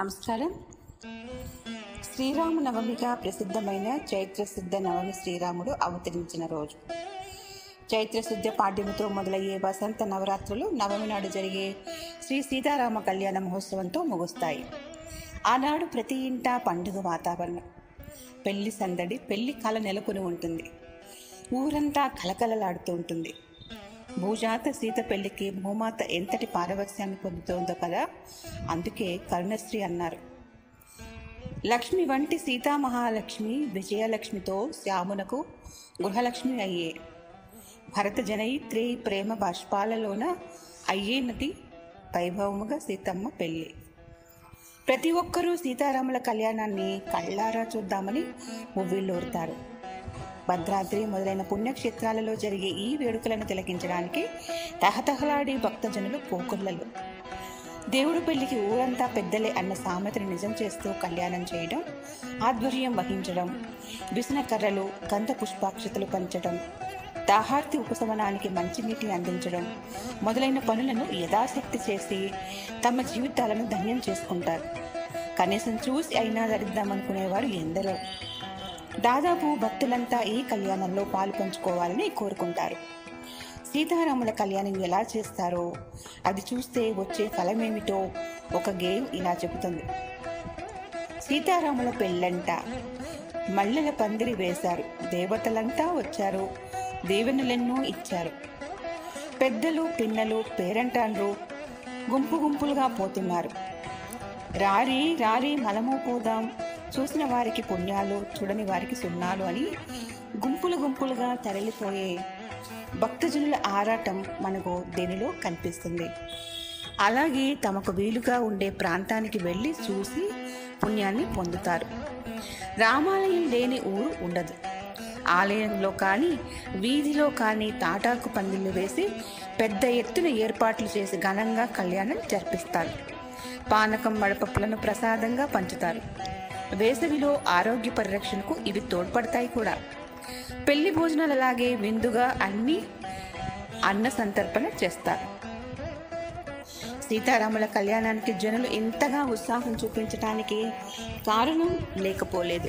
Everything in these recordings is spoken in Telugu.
నమస్కారం. శ్రీరామ నవమిగా ప్రసిద్ధమైన చైత్రశుద్ధ నవమి శ్రీరాముడు అవతరించిన రోజు. చైత్రశుద్ధ పాడ్యమితో మొదలయ్యే వసంత నవరాత్రులు నవమి నాడు జరిగే శ్రీ సీతారామ కళ్యాణ మహోత్సవంతో ముగుస్తాయి. ఆనాడు ప్రతి ఇంటా పండుగ వాతావరణం. పెళ్ళి సందడి పెళ్ళి కళ నెలకొని ఉంటుంది. ఊరంతా కలకలలాడుతూ ఉంటుంది. భూజాత సీత పెళ్ళికి భూమాత ఎంతటి పారవస్యాన్ని పొందుతోందో కదా? అందుకే కరుణశ్రీ అన్నారు. లక్ష్మి వంటి సీతామహాలక్ష్మి విజయలక్ష్మితో శ్యామునకు గృహలక్ష్మి అయ్యే. భరత జనయిత్రి ప్రేమ బాష్పాలలోన అయ్యేనది వైభవముగా సీతమ్మ పెళ్ళి. ప్రతి ఒక్కరూ సీతారాముల కళ్యాణాన్ని కళ్ళారా చూద్దామని ఉవ్విళ్ళూరుతారు భద్రాద్రి మొదలైన పుణ్యక్షేత్రాలలో జరిగే ఈ వేడుకలను తిలకించడానికి తహతహలాడి భక్తజనులు పోకుళ్ళలు దేవుడు పెళ్ళికి ఊరంతా పెద్దలే అన్న సామెతను నిజం చేస్తూ కళ్యాణం చేయడం ఆధ్వర్యం వహించడం విసిన కర్రలు గంధ పుష్పాక్షతలు పంచడం దాహార్తి ఉపశమనానికి మంచినీటిని అందించడం మొదలైన పనులను యథాశక్తి చేసి తమ జీవితాలను ధన్యం చేసుకుంటారు. కనీసం చూసి అయినా ధరిద్దామనుకునేవారు ఎందరో. దాదాపు భక్తులంతా ఈ కళ్యాణంలో పాలు పంచుకోవాలని కోరుకుంటారు. సీతారాముల కళ్యాణం ఎలా చేస్తారో అది చూస్తే వచ్చే ఫలమేమిటో ఒక గేమ్ ఇలా చెబుతుంది. సీతారాముల పెళ్ళంట. మల్లెల పందిరి వేశారు. దేవతలంతా వచ్చారు. దీవెనలెన్నో ఇచ్చారు. పెద్దలు పిన్నలు పేరంటాండ్రు గుంపు గుంపులుగా పోతున్నారు. రారి రారి మనము పోదాం. చూసిన వారికి పుణ్యాలు చూడని వారికి సున్నాలు అని గుంపులు గుంపులుగా తరలిపోయే భక్తజనుల ఆరాటం మనకు దీనిలో కనిపిస్తుంది? అలాగే తమకు వీలుగా ఉండే ప్రాంతానికి వెళ్ళి చూసి పుణ్యాన్ని పొందుతారు. రామాలయం లేని ఊరు ఉండదు. ఆలయంలో కానీ వీధిలో కానీ తాటాకు పందిళ్ళు వేసి పెద్ద ఎత్తున ఏర్పాట్లు చేసి ఘనంగా కళ్యాణం జరిపిస్తారు. పానకం వడపప్పులను ప్రసాదంగా పంచుతారు. వేసవిలో ఆరోగ్య పరిరక్షణకు ఇవి తోడ్పడతాయి కూడా. పెళ్ళి భోజనాలు అలాగే విందుగా అన్ని అన్న సంతర్పణ చేస్తారు. సీతారాముల కళ్యాణానికి జనులు ఇంతగా ఉత్సాహం చూపించటానికి కారణం లేకపోలేదు.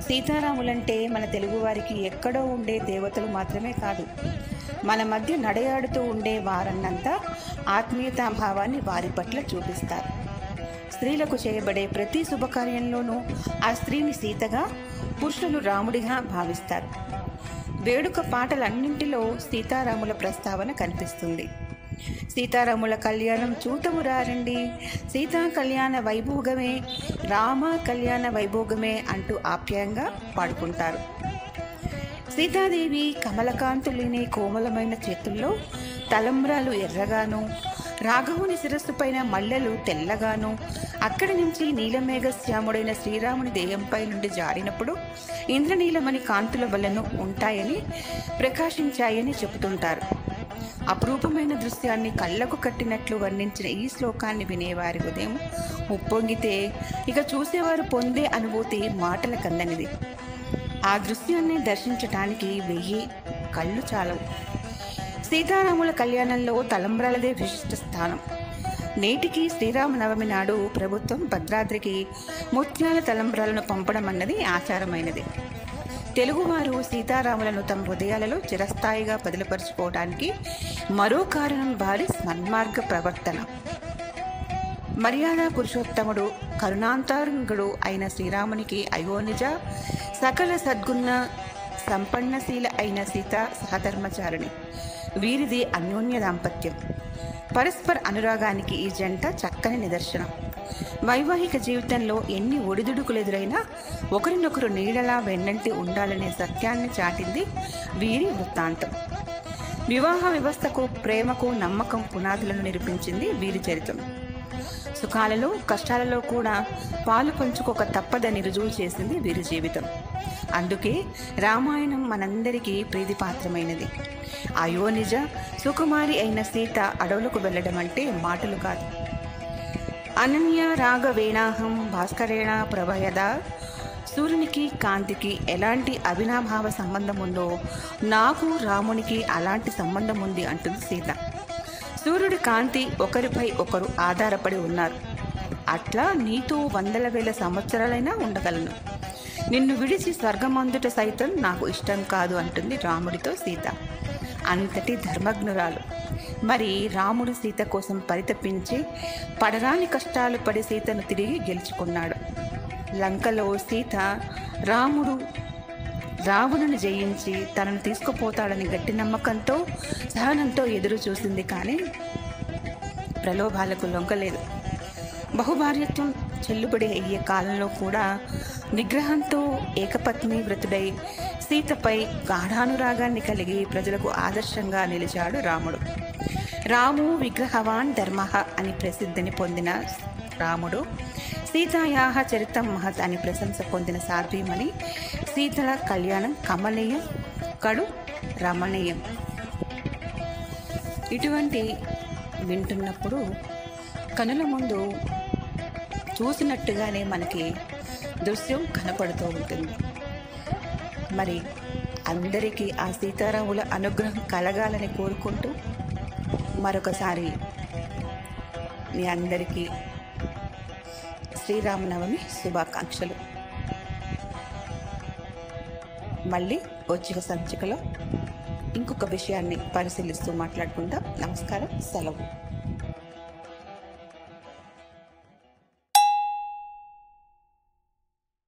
సీతారాములంటే మన తెలుగువారికి ఎక్కడో ఉండే దేవతలు మాత్రమే కాదు మన మధ్య నడయాడుతూ ఉండే వారన్నంతా ఆత్మీయతాభావాన్ని వారి పట్ల చూపిస్తారు. స్త్రీలకు చేయబడే ప్రతి శుభకార్యంలోనూ ఆ స్త్రీని సీతగా పురుషులు రాముడిగా భావిస్తారు. వేడుక పాటలన్నింటిలో సీతారాముల ప్రస్తావన కనిపిస్తుంది. సీతారాముల కళ్యాణం చూతము రారండి సీతా కళ్యాణ వైభోగమే రామ కళ్యాణ వైభోగమే అంటూ ఆప్యాయంగా పాడుకుంటారు. సీతాదేవి కమలకాంతులేని కోమలమైన చేతుల్లో తలంబ్రాలు ఎర్రగాను రాఘవుని శిరస్సు పైన మల్లెలు తెల్లగాను. అక్కడి నుంచి నీలమేఘ శ్యాముడైన శ్రీరాముని దేహంపై నుండి జారినప్పుడు ఇంద్రనీలమణి కాంతుల వలను ఉంటాయని ప్రకాశించాయని చెబుతుంటారు. అపురూపమైన దృశ్యాన్ని కళ్ళకు కట్టినట్లు వర్ణించిన ఈ శ్లోకాన్ని వినేవారి ఉదయం ఉప్పొంగితే ఇక చూసేవారు పొందే అనుభూతి మాటల కందనిది. ఆ దృశ్యాన్ని దర్శించటానికి వెయ్యి కళ్ళు చాలవు. సీతారాముల కళ్యాణంలో తలంబ్రాలదే విశిష్ట స్థానం. నేటికి శ్రీరామనవమి నాడు ప్రభుత్వం భద్రాద్రికి ముత్యాల తలంబ్రాలను పంపడం అన్నది ఆచారమైనది. తెలుగువారు సీతారాములను తమ హృదయాలలో చిరస్థాయిగా బదిలపరుచుకోవడానికి మరో కారణం వారి సన్మార్గ ప్రవర్తన. మర్యాద పురుషోత్తముడు కరుణాంతరంగుడు అయిన శ్రీరామునికి అయోనిజ సకల సద్గుణ సంపన్నశీల అయిన సీత సహధర్మచారిణి. వీరిది అన్యోన్య దాంపత్యం. పరస్పర అనురాగానికి ఈ జంట చక్కని నిదర్శనం. వైవాహిక జీవితంలో ఎన్ని ఒడిదుడుకులు ఎదురైనా ఒకరినొకరు నీడలా వెన్నంటి ఉండాలనే సత్యాన్ని చాటింది వీరి వృత్తాంతం. వివాహ వ్యవస్థకు ప్రేమకు నమ్మకం పునాదులను నిరూపించింది వీరి చరిత్రం. సుఖాలలో కష్టాలలో కూడా పాలు పంచుకోక తప్పదని రుజువు చేసింది వీరి జీవితం. అందుకే రామాయణం మనందరికీ ప్రీతిపాత్రమైనది. అయోనిజ సుకుమారి అయిన సీత అడవులకు వెళ్ళడం అంటే మాటలు కాదు. అనన్య రాగవేణాహం భాస్కరేణ ప్రభయద సూర్యునికి కాంతికి ఎలాంటి అవినాభావ సంబంధం ఉందో నాకు రామునికి అలాంటి సంబంధం ఉంది అంటుంది సీత. సూర్యుడి కాంతి ఒకరిపై ఒకరు ఆధారపడి ఉన్నారు. అట్లా నీతో వందల వేల సంవత్సరాలైనా ఉండగలను. నిన్ను విడిచి స్వర్గమందుట సైతం నాకు ఇష్టం కాదు అంటుంది రాముడితో సీత. అంతటి ధర్మజ్ఞురాలు. మరి రాముడు సీత కోసం పరితపించి పడరాని కష్టాలు పడి సీతను తిరిగి గెలుచుకున్నాడు. లంకలో సీత రాముడు రావణుని జయించి తనను తీసుకుపోతాడని గట్టి నమ్మకంతో సహనంతో ఎదురు చూసింది కానీ ప్రలోభాలకు లొంగలేదు. బహుభార్యత్వం చెల్లుబడి అయ్యే కాలంలో కూడా నిగ్రహంతో ఏకపత్ని వ్రతుడై సీతపై గాఢానురాగాన్ని కలిగి ప్రజలకు ఆదర్శంగా నిలిచాడు రాముడు. రాము విగ్రహవాన్ ధర్మ అని ప్రసిద్ధిని పొందిన రాముడు సీతాయాహ చరితం మహత్ అని ప్రశంస పొందిన సాధ్వీమణి సీతల కళ్యాణం కమనీయం కడు రమణీయం. ఇటువంటి వింటున్నప్పుడు కనుల ముందు చూసినట్టుగానే మనకి దృశ్యం కనపడుతూ ఉంటుంది. మరి అందరికీ ఆ సీతారాముల అనుగ్రహం కలగాలని కోరుకుంటూ మరొకసారి మీ అందరికీ శ్రీరామనవమి శుభాకాంక్షలు. మళ్ళీ వచ్చిన సంచికలో ఇంకొక విషయాన్ని పరిశీలిస్తూ మాట్లాడుకుందాం. నమస్కారం. సెలవు.